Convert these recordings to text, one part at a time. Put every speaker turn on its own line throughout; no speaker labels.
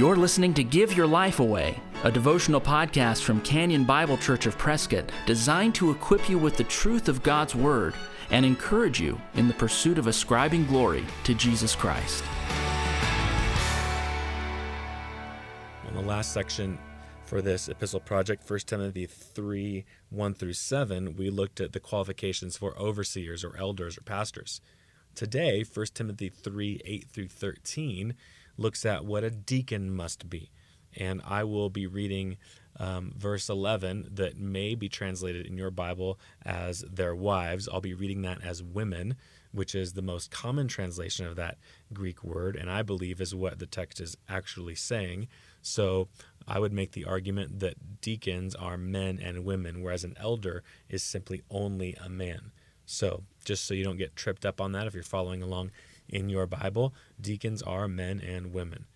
You're listening to Give Your Life Away, a devotional podcast from Canyon Bible Church of Prescott designed to equip you with the truth of God's Word and encourage you in the pursuit of ascribing glory to Jesus Christ.
On the last section for this epistle project, 1 Timothy 3 1 through 7, we looked at the qualifications for overseers or elders or pastors. Today, 1 Timothy 3 8 through 13, looks at what a deacon must be. And I will be reading um, verse 11 that may be translated in your Bible as their wives. I'll be reading that as women, which is the most common translation of that Greek word, and I believe is what the text is actually saying. So I would make the argument that deacons are men and women, whereas an elder is simply only a man. So just so you don't get tripped up on that, if you're following along in your Bible, deacons are men and women.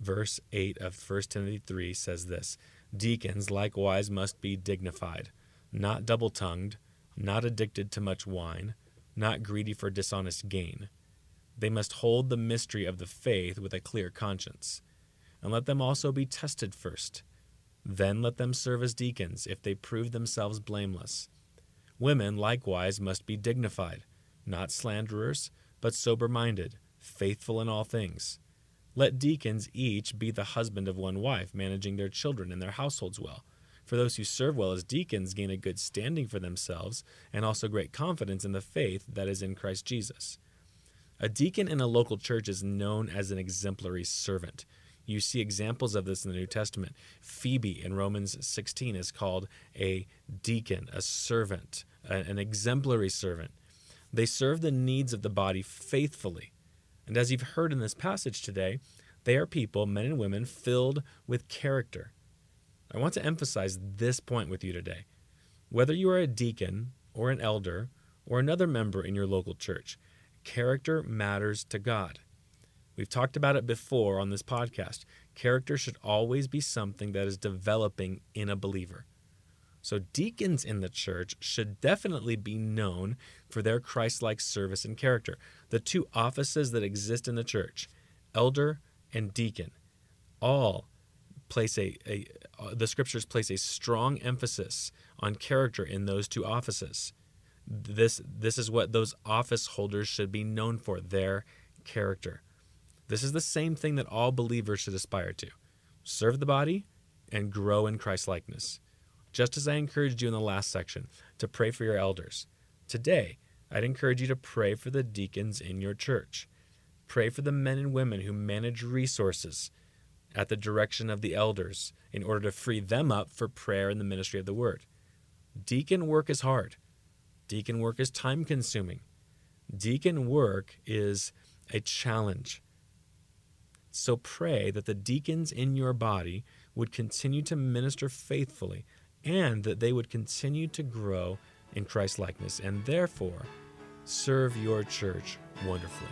Verse 8 of 1 Timothy 3 says this Deacons likewise must be dignified, not double tongued, not addicted to much wine, not greedy for dishonest gain. They must hold the mystery of the faith with a clear conscience. And let them also be tested first. Then let them serve as deacons if they prove themselves blameless. Women likewise must be dignified, not slanderers but sober minded, faithful in all things. Let deacons each be the husband of one wife, managing their children and their households well. For those who serve well as deacons gain a good standing for themselves and also great confidence in the faith that is in Christ Jesus. A deacon in a local church is known as an exemplary servant. You see examples of this in the New Testament. Phoebe in Romans 16 is called a deacon, a servant, an exemplary servant. They serve the needs of the body faithfully. And as you've heard in this passage today, they are people, men and women, filled with character. I want to emphasize this point with you today. Whether you are a deacon or an elder or another member in your local church, character matters to God. We've talked about it before on this podcast. Character should always be something that is developing in a believer. So, deacons in the church should definitely be known for their Christ like service and character. The two offices that exist in the church, elder and deacon, all place a, a uh, the scriptures place a strong emphasis on character in those two offices. This this is what those office holders should be known for, their character. This is the same thing that all believers should aspire to. Serve the body and grow in Christ likeness just as I encouraged you in the last section to pray for your elders. Today, I'd encourage you to pray for the deacons in your church. Pray for the men and women who manage resources at the direction of the elders in order to free them up for prayer and the ministry of the word. Deacon work is hard. Deacon work is time consuming. Deacon work is a challenge. So pray that the deacons in your body would continue to minister faithfully and that they would continue to grow in Christ likeness and therefore serve your church wonderfully.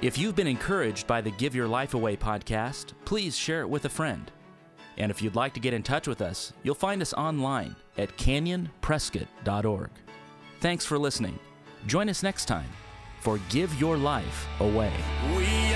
If you've been encouraged by the Give Your Life Away podcast, please share it with a friend. And if you'd like to get in touch with us, you'll find us online at canyonprescott.org. Thanks for listening. Join us next time for Give Your Life Away. We are alive.